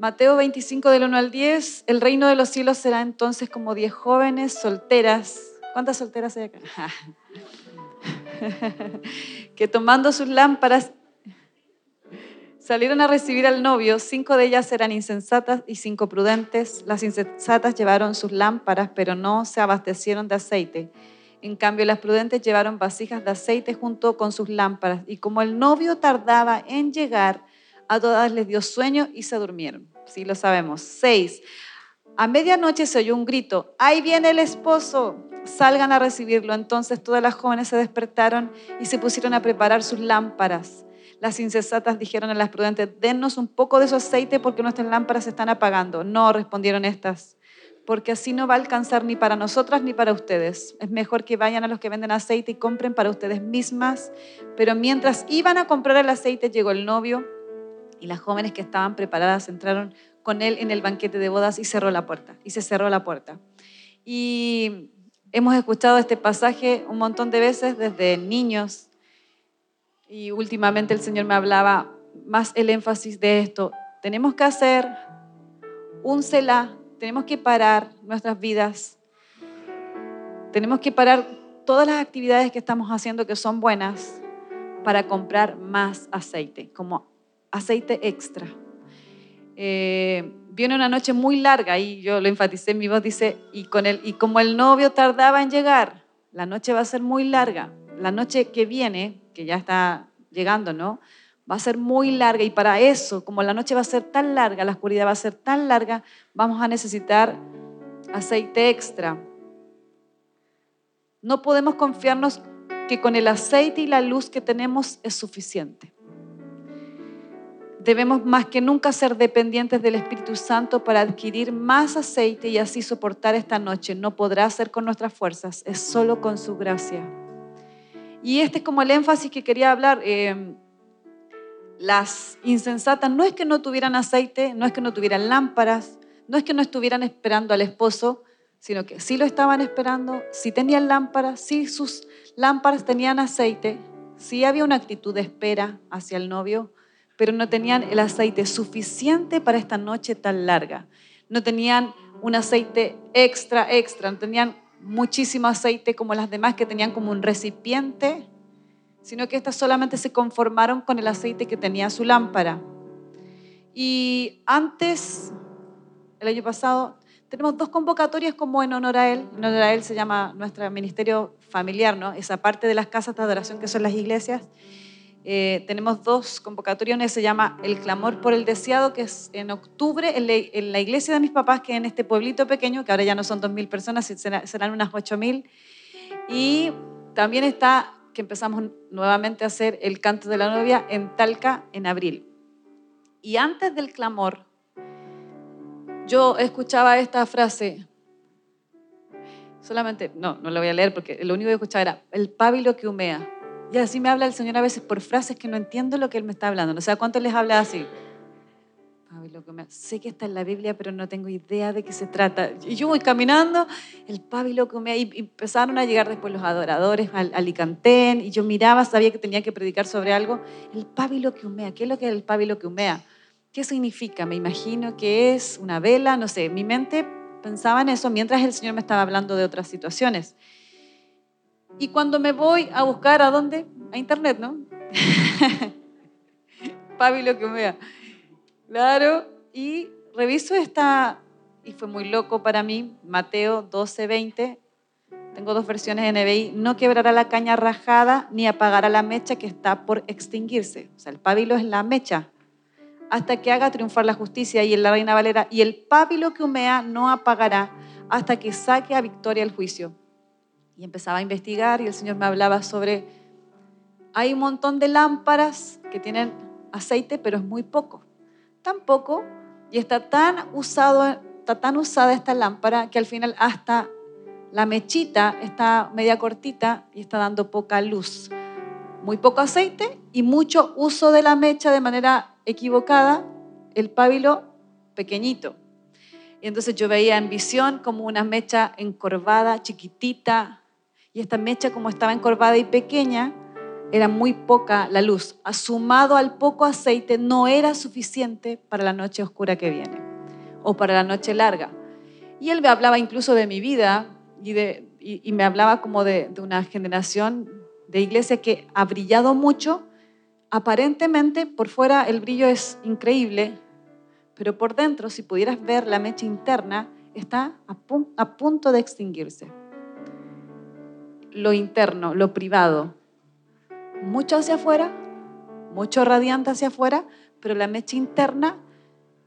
Mateo 25 del 1 al 10, el reino de los cielos será entonces como diez jóvenes solteras. ¿Cuántas solteras hay acá? que tomando sus lámparas salieron a recibir al novio. Cinco de ellas eran insensatas y cinco prudentes. Las insensatas llevaron sus lámparas, pero no se abastecieron de aceite. En cambio, las prudentes llevaron vasijas de aceite junto con sus lámparas. Y como el novio tardaba en llegar, a todas les dio sueño y se durmieron. Sí, lo sabemos. Seis. A medianoche se oyó un grito, ahí viene el esposo, salgan a recibirlo. Entonces todas las jóvenes se despertaron y se pusieron a preparar sus lámparas. Las insensatas dijeron a las prudentes, dennos un poco de su aceite porque nuestras lámparas se están apagando. No, respondieron estas, porque así no va a alcanzar ni para nosotras ni para ustedes. Es mejor que vayan a los que venden aceite y compren para ustedes mismas. Pero mientras iban a comprar el aceite, llegó el novio y las jóvenes que estaban preparadas entraron con él en el banquete de bodas y cerró la puerta, y se cerró la puerta. Y hemos escuchado este pasaje un montón de veces desde niños y últimamente el Señor me hablaba más el énfasis de esto. Tenemos que hacer un celá, tenemos que parar nuestras vidas, tenemos que parar todas las actividades que estamos haciendo que son buenas para comprar más aceite, como aceite extra. Eh, viene una noche muy larga y yo lo enfaticé en mi voz, dice, y, con el, y como el novio tardaba en llegar, la noche va a ser muy larga. La noche que viene, que ya está llegando, ¿no? Va a ser muy larga y para eso, como la noche va a ser tan larga, la oscuridad va a ser tan larga, vamos a necesitar aceite extra. No podemos confiarnos que con el aceite y la luz que tenemos es suficiente. Debemos más que nunca ser dependientes del Espíritu Santo para adquirir más aceite y así soportar esta noche. No podrá ser con nuestras fuerzas, es solo con su gracia. Y este es como el énfasis que quería hablar. Eh, las insensatas no es que no tuvieran aceite, no es que no tuvieran lámparas, no es que no estuvieran esperando al esposo, sino que sí lo estaban esperando, sí tenían lámparas, sí sus lámparas tenían aceite, sí había una actitud de espera hacia el novio, pero no tenían el aceite suficiente para esta noche tan larga. No tenían un aceite extra, extra, no tenían muchísimo aceite como las demás que tenían como un recipiente, sino que estas solamente se conformaron con el aceite que tenía su lámpara. Y antes, el año pasado, tenemos dos convocatorias como en honor a él. En honor a él se llama nuestro ministerio familiar, ¿no? Esa parte de las casas de adoración que son las iglesias. Eh, tenemos dos convocatorias, una se llama El clamor por el deseado, que es en octubre en la, iglesia de mis papás, que es en este pueblito pequeño, que ahora ya no son 2.000 personas, serán unas 8.000. Y también está que empezamos nuevamente a hacer el canto de la novia en Talca en abril. Y antes del clamor, yo escuchaba esta frase, solamente, no, no la voy a leer porque lo único que escuchaba era el pábilo que humea. Y así me habla el Señor a veces por frases que no entiendo lo que Él me está hablando. No sé, ¿cuánto les habla así? Que Sé que está en la Biblia, pero no tengo idea de qué se trata. Y yo voy caminando, el que me... Y empezaron a llegar después los adoradores al Alicantén, y yo miraba, sabía que tenía que predicar sobre algo. El pábilo que humea, ¿qué es lo que es el pábilo que humea? ¿Qué significa? Me imagino que es una vela, no sé. Mi mente pensaba en eso mientras el Señor me estaba hablando de otras situaciones. Y cuando me voy a buscar, ¿a dónde? A internet, ¿no? Pablo que me vea. Claro, y reviso esta, y fue muy loco para mí, Mateo 12, 20. Tengo dos versiones en NBI. No quebrará la caña rajada ni apagará la mecha que está por extinguirse. O sea, el pábilo es la mecha. Hasta que haga triunfar la justicia y en la Reina Valera. Y el pábilo que humea no apagará hasta que saque a victoria el juicio. Y empezaba a investigar y el Señor me hablaba sobre, hay un montón de lámparas que tienen aceite, pero es muy poco. Tan poco y está tan, usado, está tan usada esta lámpara que al final hasta la mechita está media cortita y está dando poca luz. Muy poco aceite y mucho uso de la mecha de manera equivocada, el pábilo pequeñito. Y entonces yo veía en visión como una mecha encorvada, chiquitita, y esta mecha, como estaba encorvada y pequeña, era muy poca la luz. Sumado al poco aceite no era suficiente para la noche oscura que viene o para la noche larga. Y él me hablaba incluso de mi vida y, me hablaba como de, una generación de iglesia que ha brillado mucho. Aparentemente por fuera el brillo es increíble, pero por dentro, si pudieras ver la mecha interna, está a punto de extinguirse. Lo interno, lo privado, mucho hacia afuera, mucho radiante hacia afuera, pero la mecha interna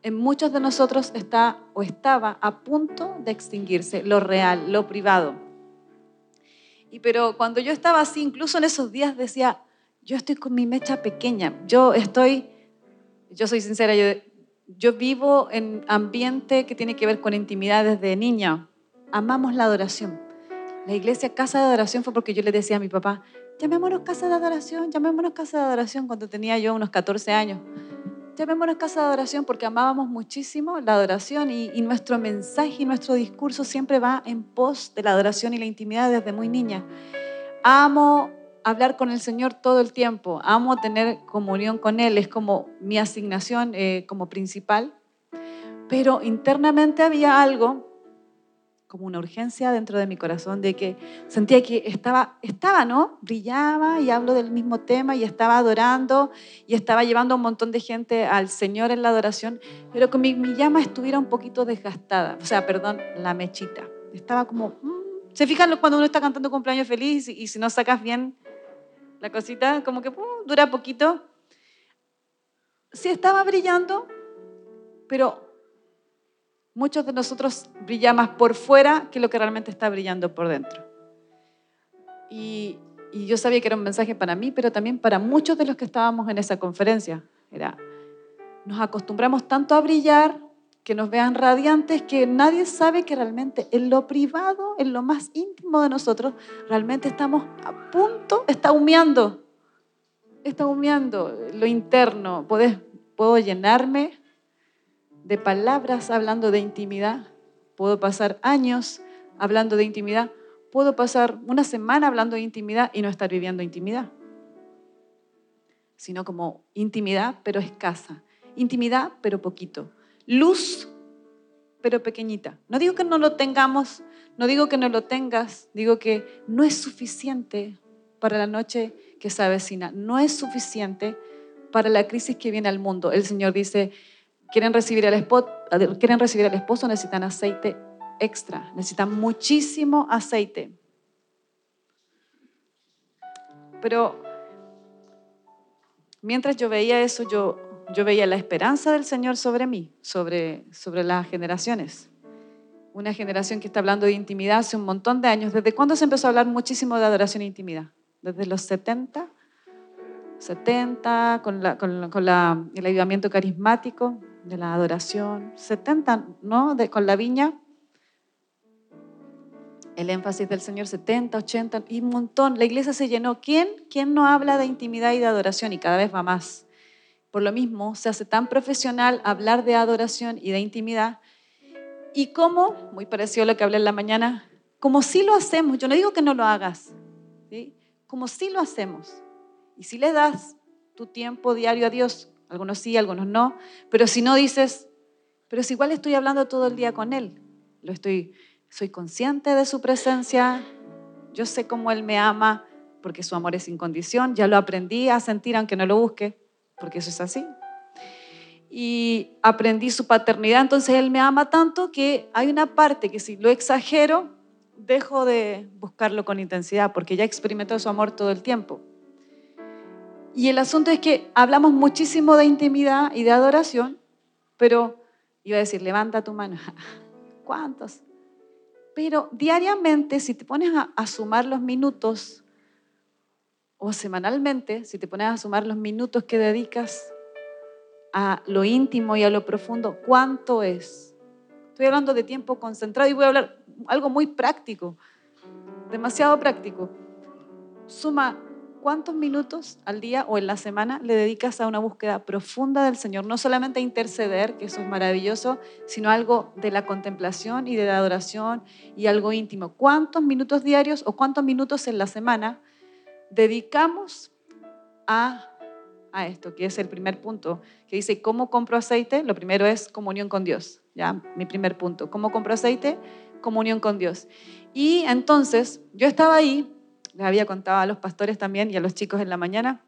en muchos de nosotros está o estaba a punto de extinguirse, lo real, lo privado. Y pero cuando yo estaba así, incluso en esos días decía, yo estoy con mi mecha pequeña, yo estoy, yo soy sincera, yo, yo vivo en ambiente que tiene que ver con intimidad desde niña. Amamos la adoración. La iglesia casa de adoración fue porque yo le decía a mi papá, llamémonos casa de adoración, llamémonos casa de adoración cuando tenía yo unos 14 años. Llamémonos casa de adoración porque amábamos muchísimo la adoración y, y, nuestro mensaje y nuestro discurso siempre va en pos de la adoración y la intimidad desde muy niña. Amo hablar con el Señor todo el tiempo, amo tener comunión con Él, es como mi asignación eh, como principal, pero internamente había algo como una urgencia dentro de mi corazón de que sentía que estaba, estaba, ¿no? Brillaba y hablo del mismo tema y estaba adorando y estaba llevando a un montón de gente al Señor en la adoración, pero que mi, mi llama estuviera un poquito desgastada, o sea, perdón, la mechita. Estaba como, mm, ¿se fijan cuando uno está cantando cumpleaños feliz y, y si no sacas bien la cosita, como que uh, dura poquito? Sí estaba brillando, pero muchos de nosotros brilla más por fuera que lo que realmente está brillando por dentro. Y, yo sabía que era un mensaje para mí, pero también para muchos de los que estábamos en esa conferencia. Era, nos acostumbramos tanto a brillar, que nos vean radiantes, que nadie sabe que realmente en lo privado, en lo más íntimo de nosotros, realmente estamos a punto, está humeando, está humeando lo interno. puedo llenarme de palabras hablando de intimidad, puedo pasar años hablando de intimidad, puedo pasar una semana hablando de intimidad y no estar viviendo intimidad, sino como intimidad pero escasa, intimidad pero poquito, luz pero pequeñita. No digo que no lo tengamos, no digo que no lo tengas, digo que no es suficiente para la noche que se avecina, no es suficiente para la crisis que viene al mundo. El Señor dice, quieren recibir al esposo, quieren recibir esposo, necesitan aceite extra, necesitan muchísimo aceite. Pero mientras yo veía eso, yo, yo veía la esperanza del Señor sobre mí, sobre, sobre las generaciones. Una generación que está hablando de intimidad hace un montón de años. ¿Desde cuándo se empezó a hablar muchísimo de adoración e intimidad? Desde los 70, 70, con, la, con, con la, el ayudamiento carismático, de la adoración, 70, ¿no? Con la viña, el énfasis del Señor, 70, 80 y un montón. La iglesia se llenó. ¿Quién? ¿Quién no habla de intimidad y de adoración? Y cada vez va más. Por lo mismo, se hace tan profesional hablar de adoración y de intimidad. Y como, muy parecido a lo que hablé en la mañana, como si lo hacemos, yo no digo que no lo hagas, como si lo hacemos. Y si le das tu tiempo diario a Dios, algunos sí, algunos no. Pero si no dices, pero si igual estoy hablando todo el día con Él. Lo estoy, soy consciente de su presencia. Yo sé cómo Él me ama porque su amor es sin condición. Ya lo aprendí a sentir aunque no lo busque, porque eso es así. Y aprendí su paternidad, entonces Él me ama tanto que hay una parte que si lo exagero, dejo de buscarlo con intensidad porque ya experimentó su amor todo el tiempo. Y el asunto es que hablamos muchísimo de intimidad y de adoración, pero iba a decir, levanta tu mano. ¿Cuántos? Pero diariamente, si te pones a, sumar los minutos, o semanalmente, si te pones a sumar los minutos que dedicas a lo íntimo y a lo profundo, ¿cuánto es? Estoy hablando de tiempo concentrado y voy a hablar algo muy práctico, demasiado práctico. Suma ¿cuántos minutos al día o en la semana le dedicas a una búsqueda profunda del Señor? No solamente a interceder, que eso es maravilloso, sino algo de la contemplación y de la adoración y algo íntimo. ¿Cuántos minutos diarios o cuántos minutos en la semana dedicamos a, a esto, que es el primer punto, que dice, ¿cómo compro aceite? Lo primero es comunión con Dios, ¿ya? Mi primer punto. ¿Cómo compro aceite? Comunión con Dios. Y entonces, yo estaba ahí, les había contado a los pastores también y a los chicos en la mañana,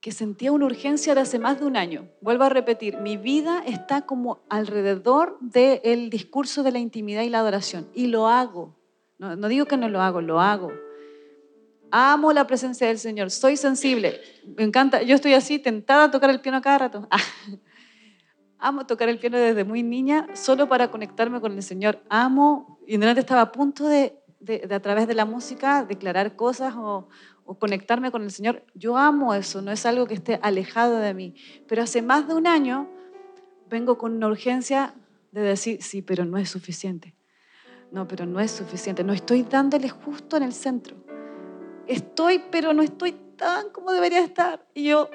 que sentía una urgencia de hace más de un año. Vuelvo a repetir, mi vida está como alrededor del discurso de la intimidad y la adoración. Y lo hago. No, no, digo que no lo hago, lo hago. Amo la presencia del Señor, soy sensible. Me encanta, yo estoy así tentada a tocar el piano cada rato. Amo tocar el piano desde muy niña solo para conectarme con el Señor. Amo, y delante estaba a punto de, de, de, a través de la música declarar cosas o, o conectarme con el Señor. Yo amo eso, no es algo que esté alejado de mí. Pero hace más de un año vengo con una urgencia de decir, sí, pero no es suficiente. No, pero no es suficiente. No estoy dándole justo en el centro. Estoy, pero no estoy tan como debería estar. Y yo,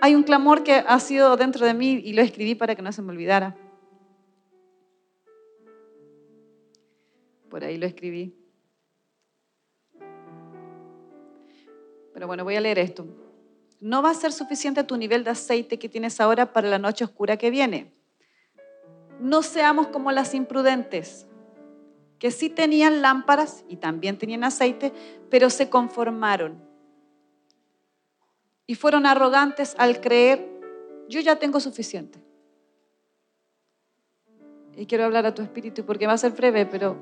hay un clamor que ha sido dentro de mí y lo escribí para que no se me olvidara. Por ahí lo escribí. Pero bueno, voy a leer esto. No va a ser suficiente tu nivel de aceite que tienes ahora para la noche oscura que viene. No seamos como las imprudentes, que sí tenían lámparas y también tenían aceite, pero se conformaron. Y fueron arrogantes al creer, yo ya tengo suficiente. Y quiero hablar a tu espíritu porque va a ser breve, pero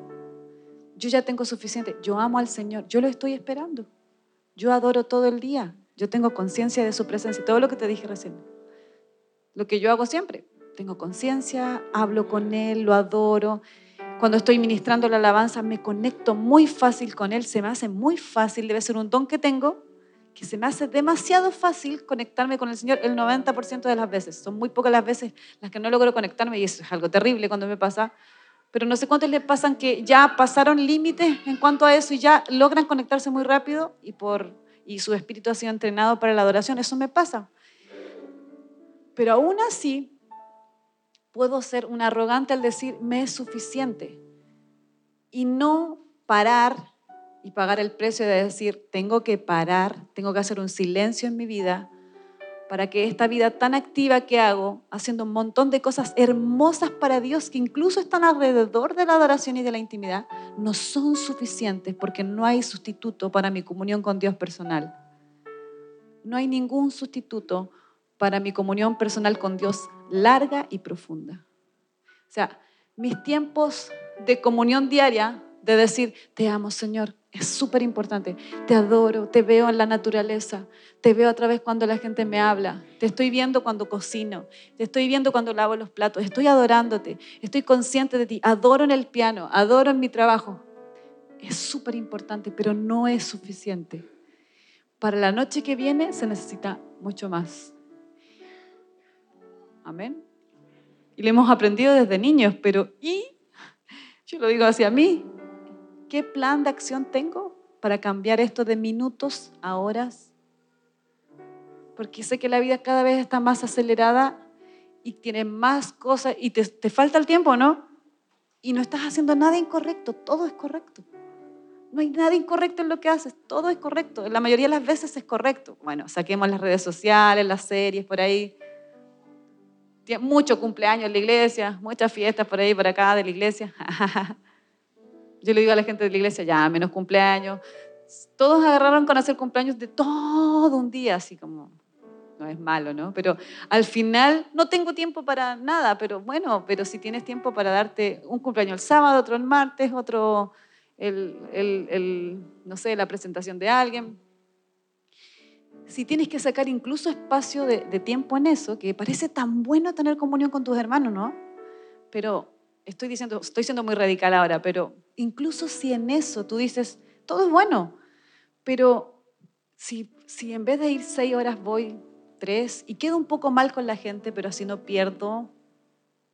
yo ya tengo suficiente. Yo amo al Señor, yo lo estoy esperando. Yo adoro todo el día. Yo tengo conciencia de su presencia. Todo lo que te dije recién. Lo que yo hago siempre. Tengo conciencia, hablo con Él, lo adoro. Cuando estoy ministrando la alabanza me conecto muy fácil con Él. Se me hace muy fácil. Debe ser un don que tengo que se me hace demasiado fácil conectarme con el Señor el 90% de las veces. Son muy pocas las veces las que no logro conectarme y eso es algo terrible cuando me pasa pero no sé cuántos les pasan que ya pasaron límites en cuanto a eso y ya logran conectarse muy rápido y, por, y su espíritu ha sido entrenado para la adoración. Eso me pasa. Pero aún así, puedo ser un arrogante al decir, me es suficiente. Y no parar y pagar el precio de decir, tengo que parar, tengo que hacer un silencio en mi vida para que esta vida tan activa que hago, haciendo un montón de cosas hermosas para Dios que incluso están alrededor de la adoración y de la intimidad, no son suficientes porque no hay sustituto para mi comunión con Dios personal. No hay ningún sustituto para mi comunión personal con Dios larga y profunda. O sea, mis tiempos de comunión diaria, de decir, te amo Señor, es súper importante. Te adoro, te veo en la naturaleza, te veo a través cuando la gente me habla, te estoy viendo cuando cocino, te estoy viendo cuando lavo los platos, estoy adorándote, estoy consciente de ti, adoro en el piano, adoro en mi trabajo. Es súper importante, pero no es suficiente. Para la noche que viene se necesita mucho más. Amén. Y lo hemos aprendido desde niños, pero ¿y? Yo lo digo hacia mí, ¿Qué plan de acción tengo para cambiar esto de minutos a horas? Porque sé que la vida cada vez está más acelerada y tiene más cosas y te, te falta el tiempo, ¿no? Y no estás haciendo nada incorrecto, todo es correcto. No hay nada incorrecto en lo que haces, todo es correcto. La mayoría de las veces es correcto. Bueno, saquemos las redes sociales, las series por ahí. Mucho cumpleaños en la iglesia, muchas fiestas por ahí, por acá de la iglesia. Yo le digo a la gente de la iglesia, ya, menos cumpleaños. Todos agarraron con hacer cumpleaños de todo un día, así como, no es malo, ¿no? Pero al final no tengo tiempo para nada, pero bueno, pero si tienes tiempo para darte un cumpleaños el sábado, otro el martes, otro el, el, el no sé, la presentación de alguien. Si tienes que sacar incluso espacio de, de tiempo en eso, que parece tan bueno tener comunión con tus hermanos, ¿no? Pero estoy diciendo, estoy siendo muy radical ahora, pero incluso si en eso tú dices, todo es bueno, pero si, si en vez de ir seis horas voy tres y quedo un poco mal con la gente, pero así no pierdo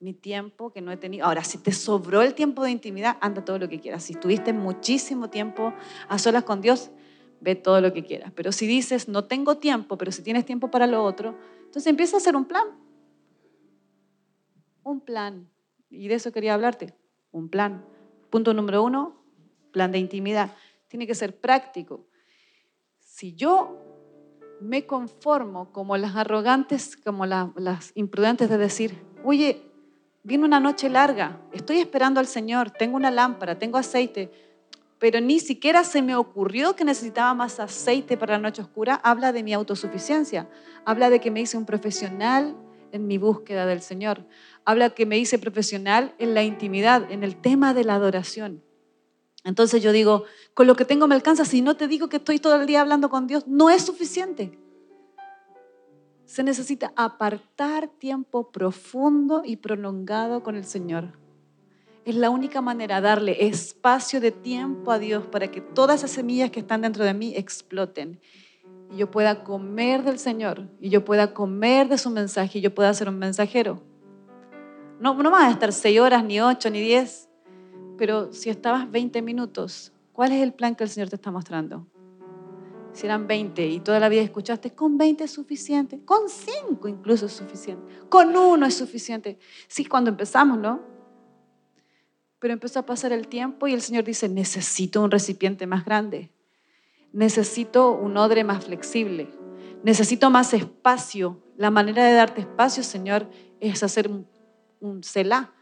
mi tiempo que no he tenido. Ahora, si te sobró el tiempo de intimidad, anda todo lo que quieras. Si estuviste muchísimo tiempo a solas con Dios, ve todo lo que quieras. Pero si dices, no tengo tiempo, pero si tienes tiempo para lo otro, entonces empieza a hacer un plan. Un plan. Y de eso quería hablarte, un plan. Punto número uno, plan de intimidad. Tiene que ser práctico. Si yo me conformo como las arrogantes, como las imprudentes de decir, oye, viene una noche larga, estoy esperando al Señor, tengo una lámpara, tengo aceite, pero ni siquiera se me ocurrió que necesitaba más aceite para la noche oscura, habla de mi autosuficiencia, habla de que me hice un profesional en mi búsqueda del Señor, habla que me hice profesional en la intimidad, en el tema de la adoración. Entonces yo digo, con lo que tengo me alcanza, si no te digo que estoy todo el día hablando con Dios, no es suficiente. Se necesita apartar tiempo profundo y prolongado con el Señor. Es la única manera de darle espacio de tiempo a Dios para que todas esas semillas que están dentro de mí exploten. Y yo pueda comer del Señor, y yo pueda comer de su mensaje, y yo pueda ser un mensajero. No, no vas a estar seis horas, ni ocho, ni diez, pero si estabas 20 minutos, ¿cuál es el plan que el Señor te está mostrando? Si eran 20 y toda la vida escuchaste, con 20 es suficiente, con 5 incluso es suficiente, con uno es suficiente. Sí, cuando empezamos, ¿no? Pero empezó a pasar el tiempo y el Señor dice, necesito un recipiente más grande, necesito un odre más flexible, necesito más espacio. La manera de darte espacio, Señor, es hacer un, un celá.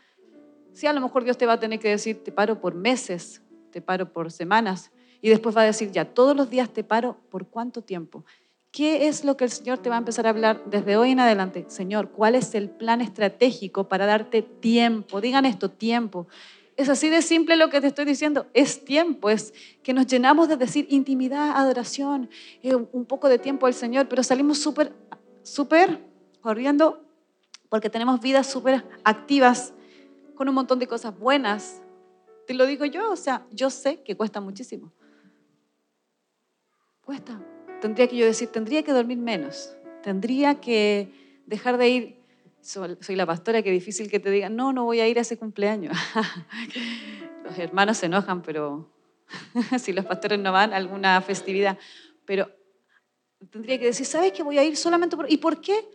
Sí, a lo mejor Dios te va a tener que decir, te paro por meses, te paro por semanas, y después va a decir, ya, todos los días te paro, ¿por cuánto tiempo? ¿Qué es lo que el Señor te va a empezar a hablar desde hoy en adelante? Señor, ¿cuál es el plan estratégico para darte tiempo? Digan esto, tiempo. Es así de simple lo que te estoy diciendo. Es tiempo, es que nos llenamos de decir intimidad, adoración, eh, un poco de tiempo al Señor, pero salimos súper, súper corriendo porque tenemos vidas súper activas con un montón de cosas buenas. Te lo digo yo, o sea, yo sé que cuesta muchísimo. Cuesta. Tendría que yo decir, tendría que dormir menos, tendría que dejar de ir soy la pastora, qué difícil que te digan, no, no voy a ir a ese cumpleaños. los hermanos se enojan, pero si los pastores no van a alguna festividad. Pero tendría que decir, ¿sabes que voy a ir solamente por... ¿Y por qué?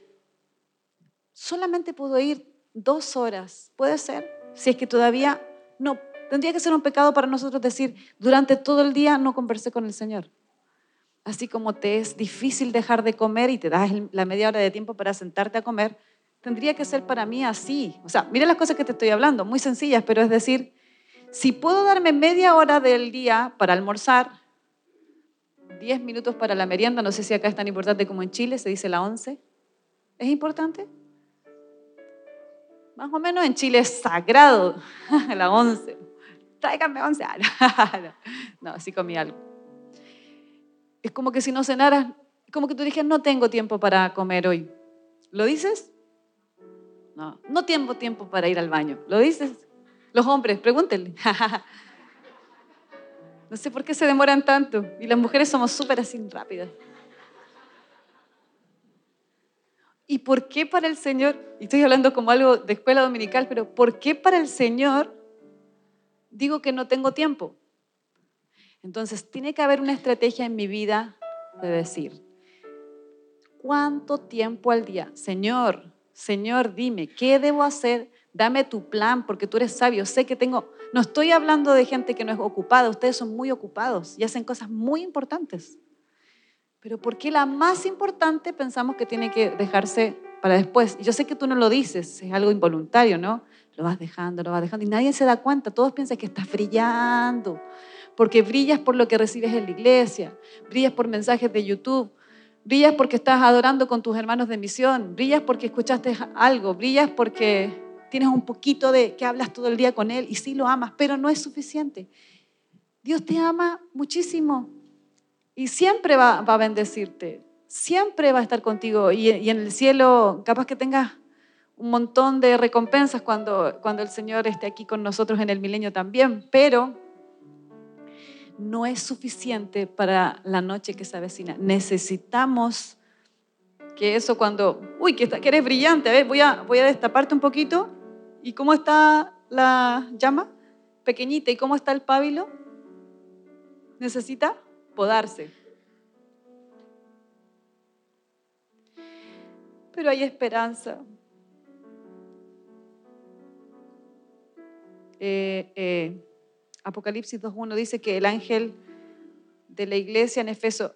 Solamente puedo ir dos horas. ¿Puede ser? Si es que todavía no. Tendría que ser un pecado para nosotros decir, durante todo el día no conversé con el Señor. Así como te es difícil dejar de comer y te das la media hora de tiempo para sentarte a comer, tendría que ser para mí así. O sea, mira las cosas que te estoy hablando, muy sencillas, pero es decir, si puedo darme media hora del día para almorzar, 10 minutos para la merienda, no sé si acá es tan importante como en Chile, se dice la 11, ¿es importante? Más o menos en Chile es sagrado, la 11. Tráigame 11. Ah, no, así comí algo. Es como que si no cenaras, como que tú dijeras, no tengo tiempo para comer hoy. ¿Lo dices? No, tengo tiempo para ir al baño. ¿Lo dices? Los hombres, pregúntenle. no sé por qué se demoran tanto. Y las mujeres somos súper así rápidas. ¿Y por qué para el Señor, y estoy hablando como algo de escuela dominical, pero ¿por qué para el Señor digo que no tengo tiempo? Entonces, tiene que haber una estrategia en mi vida de decir, ¿cuánto tiempo al día? Señor, Señor, dime, ¿qué debo hacer? Dame tu plan, porque tú eres sabio. Sé que tengo, no estoy hablando de gente que no es ocupada, ustedes son muy ocupados y hacen cosas muy importantes. Pero ¿por qué la más importante pensamos que tiene que dejarse para después? Yo sé que tú no lo dices, es algo involuntario, ¿no? Lo vas dejando, lo vas dejando y nadie se da cuenta, todos piensan que estás brillando, porque brillas por lo que recibes en la iglesia, brillas por mensajes de YouTube, Brillas porque estás adorando con tus hermanos de misión. Brillas porque escuchaste algo. Brillas porque tienes un poquito de que hablas todo el día con Él y sí lo amas, pero no es suficiente. Dios te ama muchísimo y siempre va, a bendecirte. Siempre va a estar contigo y, y, en el cielo capaz que tengas un montón de recompensas cuando, cuando el Señor esté aquí con nosotros en el milenio también, pero no es suficiente para la noche que se avecina. Necesitamos que eso cuando, uy, que, eres brillante, a ver, voy a, voy a destaparte un poquito. ¿Y cómo está la llama? Pequeñita. ¿Y cómo está el pábilo? Necesita podarse. Pero hay esperanza. Eh, eh, Apocalipsis 2.1 dice que el ángel de la iglesia en Efeso,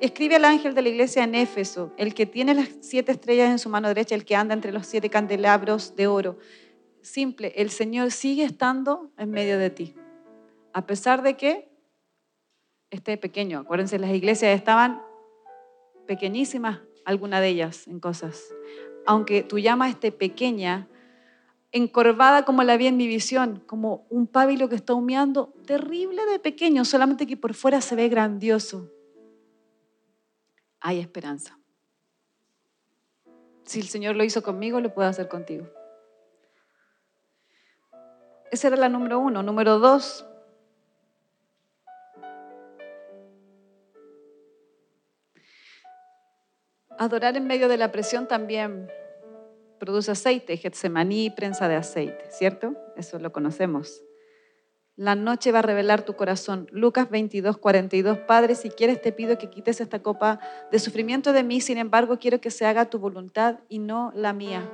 escribe al ángel de la iglesia en Éfeso, el que tiene las siete estrellas en su mano derecha, el que anda entre los siete candelabros de oro. Simple, el Señor sigue estando en medio de ti. A pesar de que esté pequeño. Acuérdense, las iglesias estaban pequeñísimas, alguna de ellas, en cosas. Aunque tu llama esté pequeña, encorvada como la vi en mi visión, como un pábilo que está humeando, terrible de pequeño, solamente que por fuera se ve grandioso. Hay esperanza. Si el Señor lo hizo conmigo, lo puede hacer contigo. Esa era la número uno. Número dos, adorar en medio de la presión también produce aceite, Getsemaní, prensa de aceite, ¿cierto? Eso lo conocemos. La noche va a revelar tu corazón. Lucas 22, 42. Padre, si quieres te pido que quites esta copa de sufrimiento de mí, sin embargo quiero que se haga tu voluntad y no la mía.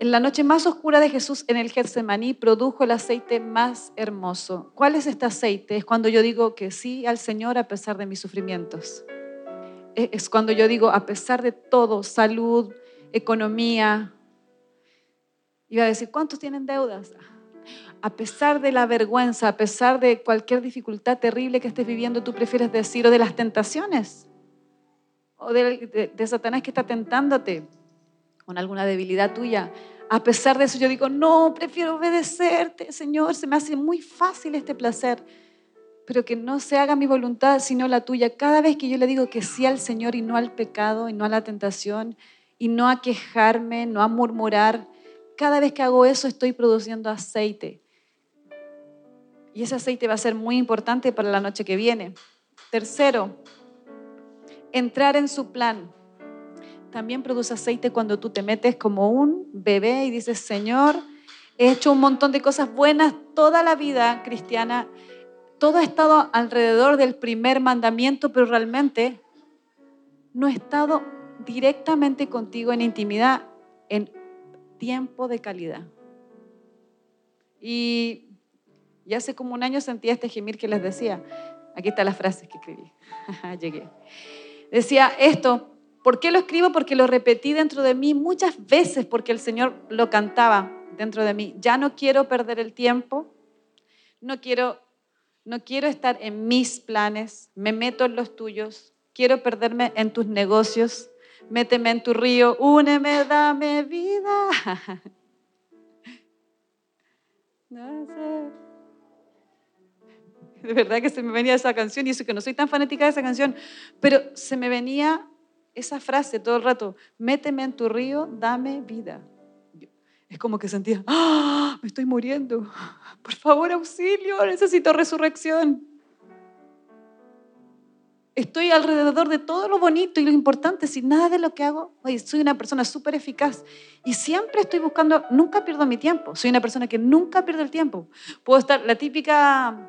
En la noche más oscura de Jesús en el Getsemaní produjo el aceite más hermoso. ¿Cuál es este aceite? Es cuando yo digo que sí al Señor a pesar de mis sufrimientos. Es cuando yo digo, a pesar de todo, salud, economía. Iba a decir, ¿cuántos tienen deudas? A pesar de la vergüenza, a pesar de cualquier dificultad terrible que estés viviendo, tú prefieres decir, o de las tentaciones, o de, de Satanás que está tentándote con alguna debilidad tuya. A pesar de eso, yo digo, no, prefiero obedecerte, Señor, se me hace muy fácil este placer pero que no se haga mi voluntad sino la tuya. Cada vez que yo le digo que sí al Señor y no al pecado y no a la tentación y no a quejarme, no a murmurar, cada vez que hago eso estoy produciendo aceite. Y ese aceite va a ser muy importante para la noche que viene. Tercero, entrar en su plan. También produce aceite cuando tú te metes como un bebé y dices, Señor, he hecho un montón de cosas buenas toda la vida cristiana todo ha estado alrededor del primer mandamiento, pero realmente no he estado directamente contigo en intimidad, en tiempo de calidad. Y, ya hace como un año sentía este gemir que les decía. Aquí está la frase que escribí. Llegué. Decía esto, ¿por qué lo escribo? Porque lo repetí dentro de mí muchas veces, porque el Señor lo cantaba dentro de mí. Ya no quiero perder el tiempo, no quiero no quiero estar en mis planes, me meto en los tuyos, quiero perderme en tus negocios, méteme en tu río, úneme, dame vida. De verdad que se me venía esa canción y eso que no soy tan fanática de esa canción, pero se me venía esa frase todo el rato, méteme en tu río, dame vida. Es como que sentía, ¡Ah! me estoy muriendo. Por favor, auxilio, necesito resurrección. Estoy alrededor de todo lo bonito y lo importante, sin nada de lo que hago. Oye, soy una persona súper eficaz y siempre estoy buscando, nunca pierdo mi tiempo. Soy una persona que nunca pierde el tiempo. Puedo estar, la típica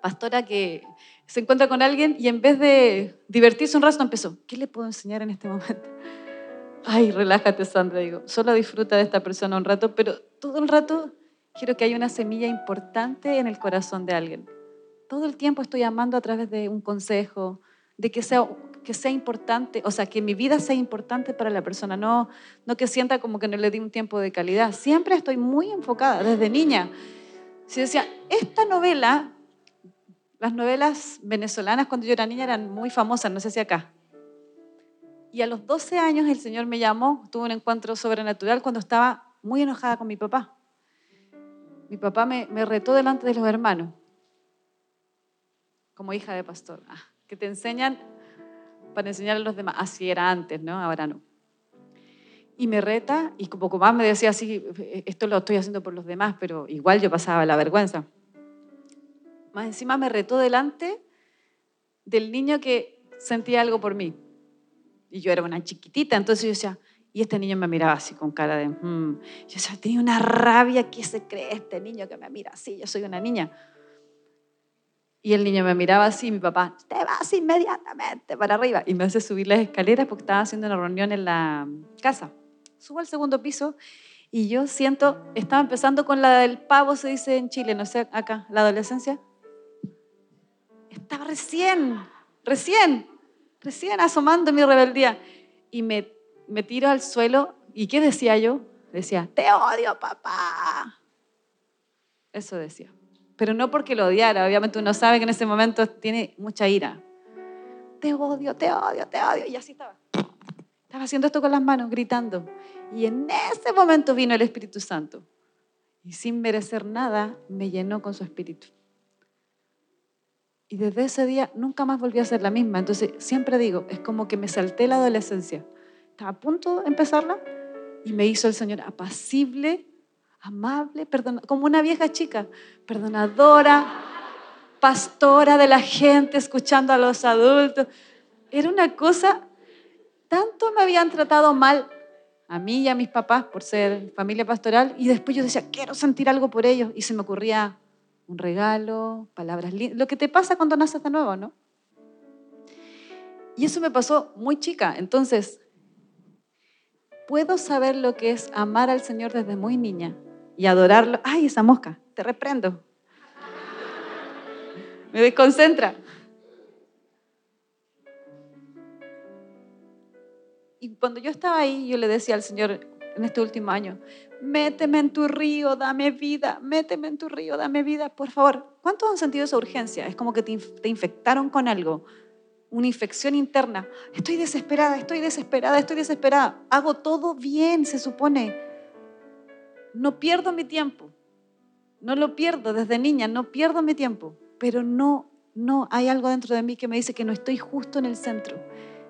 pastora que se encuentra con alguien y en vez de divertirse un rato empezó, ¿qué le puedo enseñar en este momento? ay, relájate Sandra, digo, solo disfruta de esta persona un rato, pero todo el rato quiero que haya una semilla importante en el corazón de alguien. Todo el tiempo estoy amando a través de un consejo, de que sea, que sea importante, o sea, que mi vida sea importante para la persona, no, no que sienta como que no le di un tiempo de calidad. Siempre estoy muy enfocada, desde niña. Si decía, esta novela, las novelas venezolanas cuando yo era niña eran muy famosas, no sé si acá, y a los 12 años el Señor me llamó, tuve un encuentro sobrenatural cuando estaba muy enojada con mi papá. Mi papá me, retó delante de los hermanos, como hija de pastor, ah, que te enseñan para enseñar a los demás. Así era antes, ¿no? Ahora no. Y me reta, y como más me decía así, esto lo estoy haciendo por los demás, pero igual yo pasaba la vergüenza. Más encima me retó delante del niño que sentía algo por mí. Y yo era una chiquitita, entonces yo decía, y este niño me miraba así con cara de, mm". yo decía, tenía una rabia, ¿qué se cree este niño que me mira así? Yo soy una niña. Y el niño me miraba así, mi papá, te vas inmediatamente para arriba. Y me hace subir las escaleras porque estaba haciendo una reunión en la casa. Subo al segundo piso y yo siento, estaba empezando con la del pavo, se dice en Chile, no sé, acá, la adolescencia. Estaba recién recién, recién asomando mi rebeldía. Y me, me tiro al suelo. ¿Y qué decía yo? Decía, te odio, papá. Eso decía. Pero no porque lo odiara, obviamente uno sabe que en ese momento tiene mucha ira. Te odio, te odio, te odio. Y así estaba. Estaba haciendo esto con las manos, gritando. Y en ese momento vino el Espíritu Santo. Y sin merecer nada, me llenó con su Espíritu. Y desde ese día nunca más volví a ser la misma. Entonces siempre digo, es como que me salté la adolescencia. Estaba a punto de empezarla y me hizo el Señor apacible, amable, como una vieja chica, perdonadora, pastora de la gente, escuchando a los adultos. Era una cosa, tanto me habían tratado mal a mí y a mis papás por ser familia pastoral y después yo decía, quiero sentir algo por ellos y se me ocurría un regalo, palabras lindas, lo que te pasa cuando naces de nuevo, ¿no? Y eso me pasó muy chica, entonces puedo saber lo que es amar al Señor desde muy niña y adorarlo. ¡Ay, esa mosca! Te reprendo. Me desconcentra. Y cuando yo estaba ahí, yo le decía al Señor en este último año, méteme en tu río, dame vida, méteme en tu río, dame vida, por favor. ¿Cuántos han sentido esa urgencia? Es como que te, infectaron con algo, una infección interna. Estoy desesperada, estoy desesperada, estoy desesperada. Hago todo bien, se supone. No pierdo mi tiempo. No lo pierdo desde niña, no pierdo mi tiempo. Pero no, no, hay algo dentro de mí que me dice que no estoy justo en el centro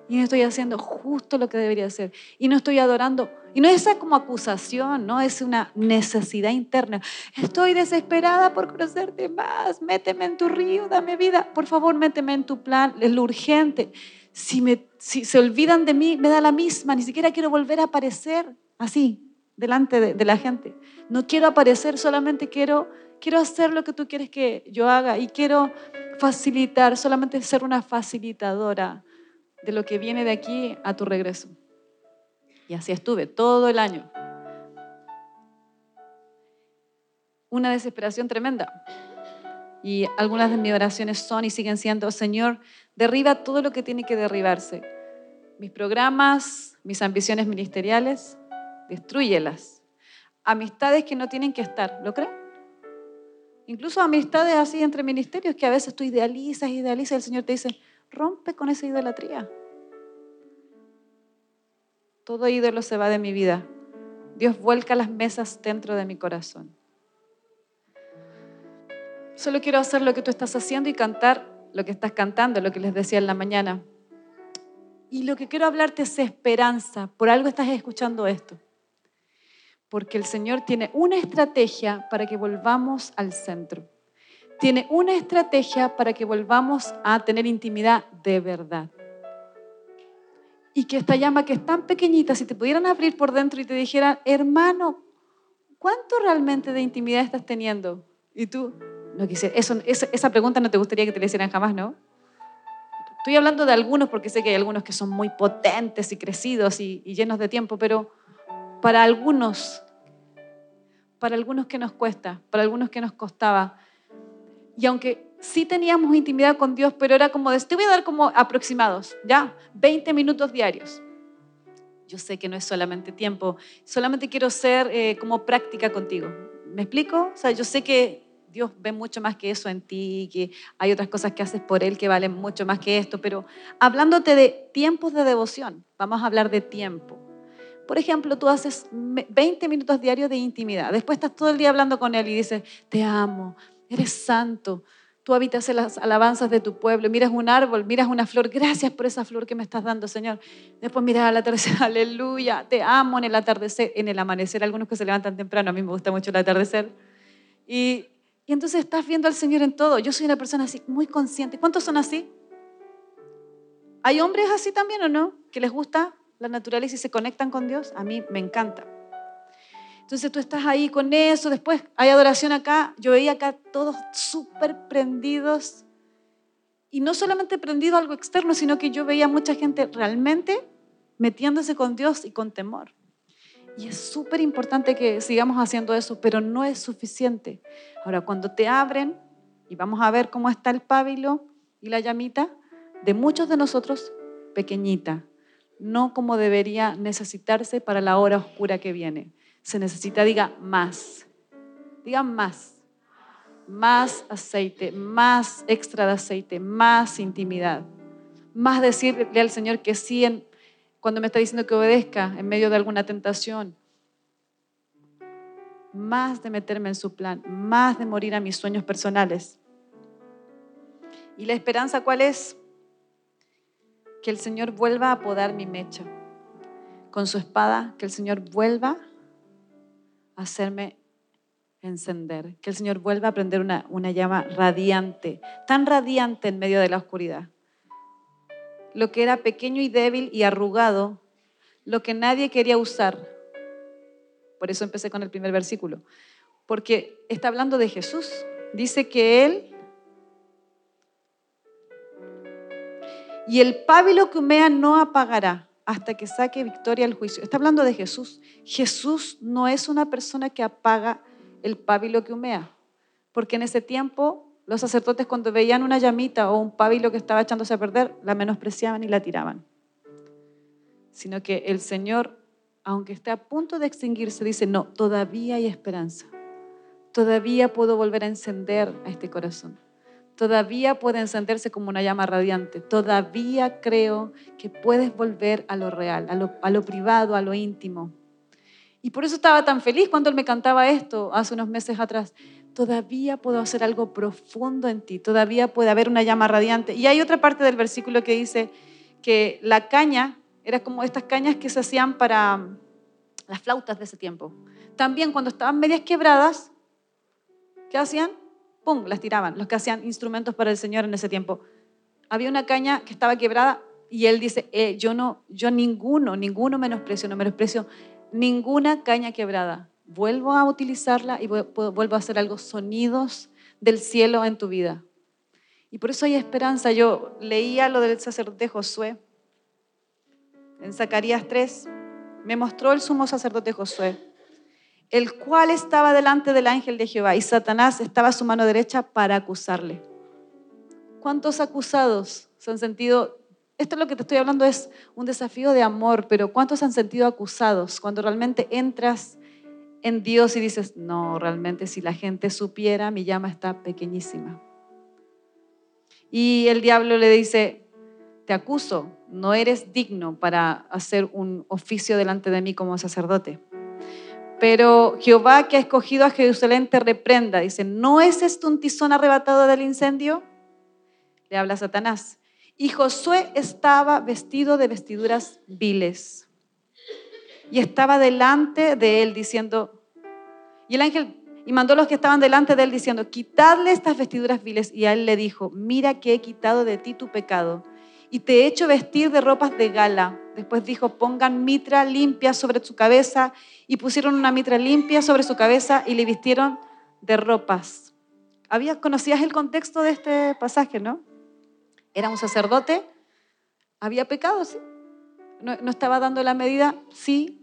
y no estoy haciendo justo lo que debería hacer y no estoy adorando. Y no es esa como acusación, no es una necesidad interna. Estoy desesperada por conocerte más, méteme en tu río, dame vida. Por favor, méteme en tu plan, es lo urgente. Si, me, si se olvidan de mí, me da la misma, ni siquiera quiero volver a aparecer así, delante de, la gente. No quiero aparecer, solamente quiero, quiero hacer lo que tú quieres que yo haga y quiero facilitar, solamente ser una facilitadora de lo que viene de aquí a tu regreso. Y así estuve todo el año. Una desesperación tremenda. Y algunas de mis oraciones son y siguen siendo, Señor, derriba todo lo que tiene que derribarse. Mis programas, mis ambiciones ministeriales, destruyelas. Amistades que no tienen que estar, ¿lo creen? Incluso amistades así entre ministerios que a veces tú idealizas, idealizas y el Señor te dice, Rompe con esa idolatría. Todo ídolo se va de mi vida. Dios vuelca las mesas dentro de mi corazón. Solo quiero hacer lo que tú estás haciendo y cantar lo que estás cantando, lo que les decía en la mañana. Y lo que quiero hablarte es esperanza. Por algo estás escuchando esto. Porque el Señor tiene una estrategia para que volvamos al centro tiene una estrategia para que volvamos a tener intimidad de verdad. Y que esta llama que es tan pequeñita, si te pudieran abrir por dentro y te dijeran, hermano, ¿cuánto realmente de intimidad estás teniendo? Y tú, no quisiera, eso, esa, pregunta no te gustaría que te la hicieran jamás, ¿no? Estoy hablando de algunos porque sé que hay algunos que son muy potentes y crecidos y, y llenos de tiempo, pero para algunos, para algunos que nos cuesta, para algunos que nos costaba, y aunque sí teníamos intimidad con Dios, pero era como de, te voy a dar como aproximados, ¿ya? 20 minutos diarios. Yo sé que no es solamente tiempo, solamente quiero ser eh, como práctica contigo. ¿Me explico? O sea, yo sé que Dios ve mucho más que eso en ti, que hay otras cosas que haces por Él que valen mucho más que esto, pero hablándote de tiempos de devoción, vamos a hablar de tiempo. Por ejemplo, tú haces 20 minutos diarios de intimidad, después estás todo el día hablando con Él y dices, te amo, eres santo. Tú habitas en las alabanzas de tu pueblo. Miras un árbol, miras una flor. Gracias por esa flor que me estás dando, Señor. Después miras al atardecer. Aleluya. Te amo en el atardecer, en el amanecer. Algunos que se levantan temprano. A mí me gusta mucho el atardecer. Y, y entonces estás viendo al Señor en todo. Yo soy una persona así, muy consciente. ¿Cuántos son así? ¿Hay hombres así también o no? Que les gusta la naturaleza y se conectan con Dios. A mí me encanta. Entonces tú estás ahí con eso, después hay adoración acá, yo veía acá todos súper prendidos. Y no solamente prendido a algo externo, sino que yo veía mucha gente realmente metiéndose con Dios y con temor. Y es súper importante que sigamos haciendo eso, pero no es suficiente. Ahora, cuando te abren, y vamos a ver cómo está el pábilo y la llamita, de muchos de nosotros pequeñita, no como debería necesitarse para la hora oscura que viene. Se necesita, diga, más. Diga más. Más aceite, más extra de aceite, más intimidad. Más decirle al Señor que sí en, cuando me está diciendo que obedezca en medio de alguna tentación. Más de meterme en su plan, más de morir a mis sueños personales. ¿Y la esperanza cuál es? Que el Señor vuelva a podar mi mecha con su espada, que el Señor vuelva a hacerme encender, que el Señor vuelva a prender una, una llama radiante, tan radiante en medio de la oscuridad. Lo que era pequeño y débil y arrugado, lo que nadie quería usar. Por eso empecé con el primer versículo, porque está hablando de Jesús. Dice que Él Y el pábilo que humea no apagará hasta que saque victoria al juicio. Está hablando de Jesús. Jesús no es una persona que apaga el pábilo que humea, porque en ese tiempo los sacerdotes cuando veían una llamita o un pábilo que estaba echándose a perder, la menospreciaban y la tiraban. Sino que el Señor, aunque esté a punto de extinguirse, dice, no, todavía hay esperanza. Todavía puedo volver a encender a este corazón todavía puede encenderse como una llama radiante. Todavía creo que puedes volver a lo real, a lo, privado, a lo íntimo. Y por eso estaba tan feliz cuando él me cantaba esto hace unos meses atrás. Todavía puedo hacer algo profundo en ti, todavía puede haber una llama radiante. Y hay otra parte del versículo que dice que la caña era como estas cañas que se hacían para las flautas de ese tiempo. También cuando estaban medias quebradas, ¿qué hacían? ¡Pum!, las tiraban, los que hacían instrumentos para el Señor en ese tiempo. Había una caña que estaba quebrada y él dice, eh, yo no, yo ninguno, ninguno menosprecio, no menosprecio ninguna caña quebrada. Vuelvo a utilizarla y vuelvo a hacer algo, sonidos del cielo en tu vida. Y por eso hay esperanza. Yo leía lo del sacerdote Josué en Zacarías 3. Me mostró el sumo sacerdote Josué el cual estaba delante del ángel de Jehová y Satanás estaba a su mano derecha para acusarle. ¿Cuántos acusados se han sentido? Esto es lo que te estoy hablando es un desafío de amor, pero ¿cuántos han sentido acusados cuando realmente entras en Dios y dices, no, realmente si la gente supiera, mi llama está pequeñísima? Y el diablo le dice, te acuso, no eres digno para hacer un oficio delante de mí como sacerdote. Pero Jehová que ha escogido a Jerusalén te reprenda. Dice, ¿no es esto un tizón arrebatado del incendio? Le habla Satanás. Y Josué estaba vestido de vestiduras viles. Y estaba delante de él diciendo, y el ángel, y mandó a los que estaban delante de él diciendo, quitadle estas vestiduras viles. Y a él le dijo, mira que he quitado de ti tu pecado y te he hecho vestir de ropas de gala. Después dijo, pongan mitra limpia sobre su cabeza y pusieron una mitra limpia sobre su cabeza y le vistieron de ropas. ¿Habías, ¿Conocías el contexto de este pasaje, no? Era un sacerdote, había pecado, sí. No, no estaba dando la medida, sí.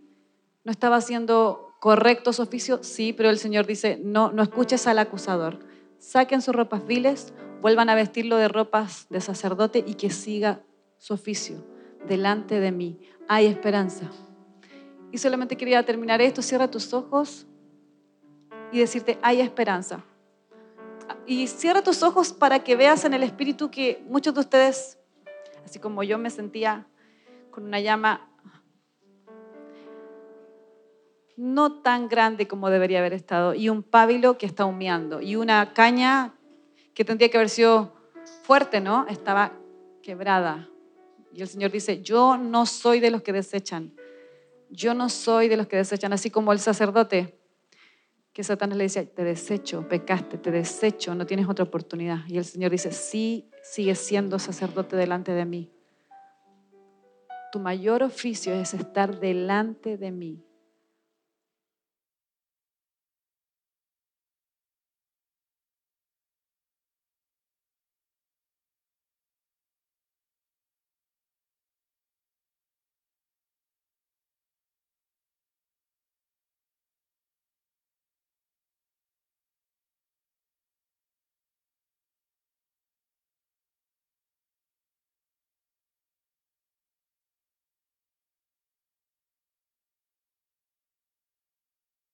No estaba haciendo correcto su oficio, sí, pero el Señor dice, no, no escuches al acusador. Saquen sus ropas viles, vuelvan a vestirlo de ropas de sacerdote y que siga su oficio delante de mí. Hay esperanza. Y solamente quería terminar esto. Cierra tus ojos y decirte, hay esperanza. Y cierra tus ojos para que veas en el Espíritu que muchos de ustedes, así como yo me sentía con una llama no tan grande como debería haber estado, y un pábilo que está humeando, y una caña que tendría que haber sido fuerte, ¿no? Estaba quebrada. Y el Señor dice, yo no soy de los que desechan. Yo no soy de los que desechan, así como el sacerdote, que Satanás le dice, te desecho, pecaste, te desecho, no tienes otra oportunidad. Y el Señor dice, sí, sigues siendo sacerdote delante de mí. Tu mayor oficio es estar delante de mí